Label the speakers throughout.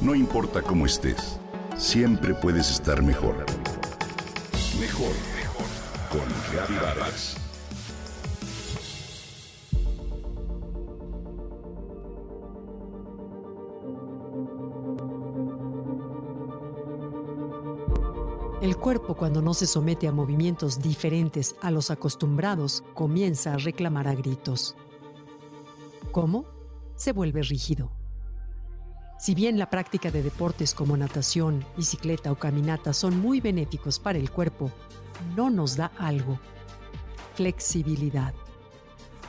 Speaker 1: No importa cómo estés, siempre puedes estar mejor. Mejor, mejor. Con Vargas.
Speaker 2: El cuerpo cuando no se somete a movimientos diferentes a los acostumbrados comienza a reclamar a gritos. ¿Cómo? Se vuelve rígido. Si bien la práctica de deportes como natación, bicicleta o caminata son muy benéficos para el cuerpo, no nos da algo. Flexibilidad.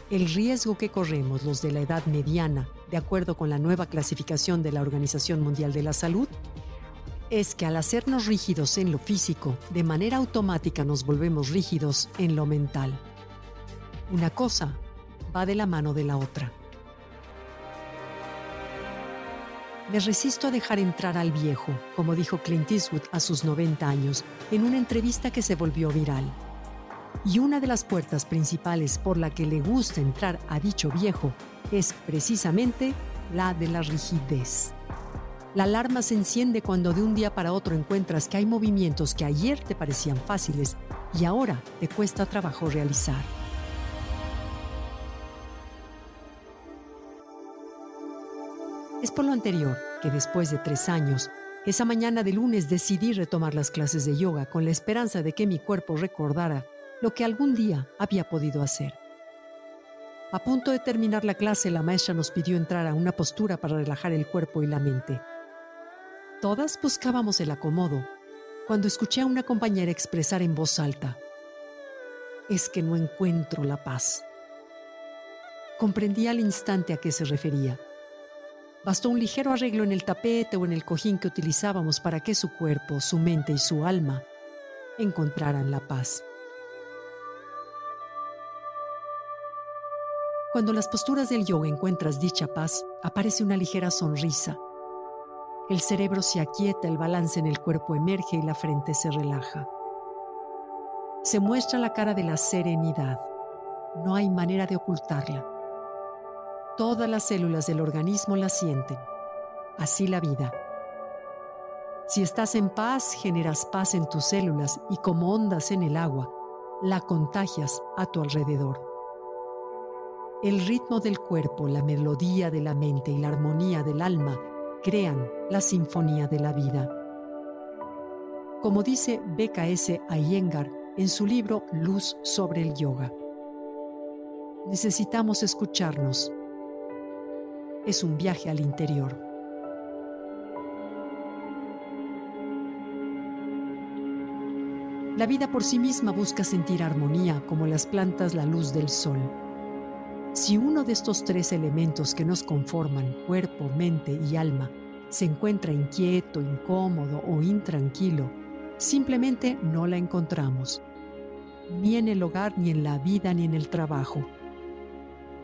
Speaker 2: El riesgo que corremos los de la edad mediana, de acuerdo con la nueva clasificación de la Organización Mundial de la Salud, es que al hacernos rígidos en lo físico, de manera automática nos volvemos rígidos en lo mental. Una cosa va de la mano de la otra. Me resisto a dejar entrar al viejo, como dijo Clint Eastwood a sus 90 años, en una entrevista que se volvió viral. Y una de las puertas principales por la que le gusta entrar a dicho viejo es precisamente la de la rigidez. La alarma se enciende cuando de un día para otro encuentras que hay movimientos que ayer te parecían fáciles y ahora te cuesta trabajo realizar. Es por lo anterior que después de tres años, esa mañana de lunes decidí retomar las clases de yoga con la esperanza de que mi cuerpo recordara lo que algún día había podido hacer. A punto de terminar la clase, la maestra nos pidió entrar a una postura para relajar el cuerpo y la mente. Todas buscábamos el acomodo cuando escuché a una compañera expresar en voz alta, es que no encuentro la paz. Comprendí al instante a qué se refería. Bastó un ligero arreglo en el tapete o en el cojín que utilizábamos para que su cuerpo, su mente y su alma encontraran la paz. Cuando las posturas del yoga encuentras dicha paz, aparece una ligera sonrisa el cerebro se aquieta, el balance en el cuerpo emerge y la frente se relaja. Se muestra la cara de la serenidad. No hay manera de ocultarla. Todas las células del organismo la sienten. Así la vida. Si estás en paz, generas paz en tus células y como ondas en el agua, la contagias a tu alrededor. El ritmo del cuerpo, la melodía de la mente y la armonía del alma crean la sinfonía de la vida. Como dice BKS Iyengar en su libro Luz sobre el Yoga, necesitamos escucharnos. Es un viaje al interior. La vida por sí misma busca sentir armonía como las plantas la luz del sol. Si uno de estos tres elementos que nos conforman, cuerpo, mente y alma, se encuentra inquieto, incómodo o intranquilo, simplemente no la encontramos, ni en el hogar, ni en la vida, ni en el trabajo,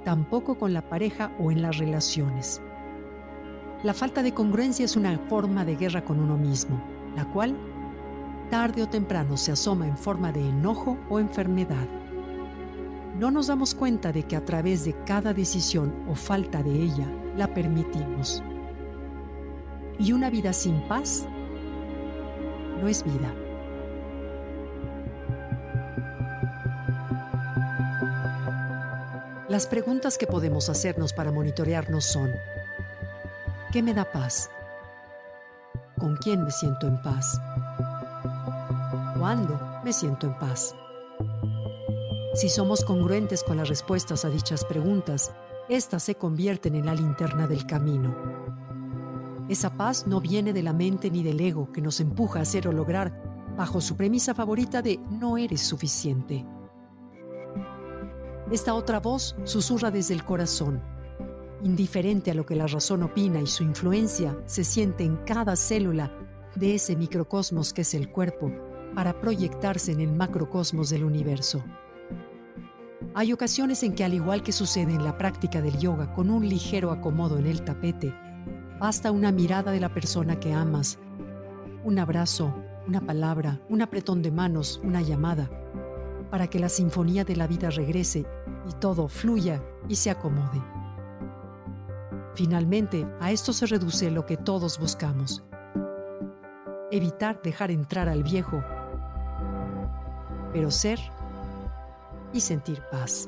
Speaker 2: tampoco con la pareja o en las relaciones. La falta de congruencia es una forma de guerra con uno mismo, la cual tarde o temprano se asoma en forma de enojo o enfermedad no nos damos cuenta de que a través de cada decisión o falta de ella la permitimos. Y una vida sin paz no es vida. Las preguntas que podemos hacernos para monitorearnos son, ¿qué me da paz? ¿Con quién me siento en paz? ¿Cuándo me siento en paz? Si somos congruentes con las respuestas a dichas preguntas, éstas se convierten en la linterna del camino. Esa paz no viene de la mente ni del ego que nos empuja a hacer o lograr bajo su premisa favorita de no eres suficiente. Esta otra voz susurra desde el corazón. Indiferente a lo que la razón opina y su influencia se siente en cada célula de ese microcosmos que es el cuerpo para proyectarse en el macrocosmos del universo. Hay ocasiones en que, al igual que sucede en la práctica del yoga, con un ligero acomodo en el tapete, basta una mirada de la persona que amas, un abrazo, una palabra, un apretón de manos, una llamada, para que la sinfonía de la vida regrese y todo fluya y se acomode. Finalmente, a esto se reduce lo que todos buscamos. Evitar dejar entrar al viejo, pero ser y sentir paz.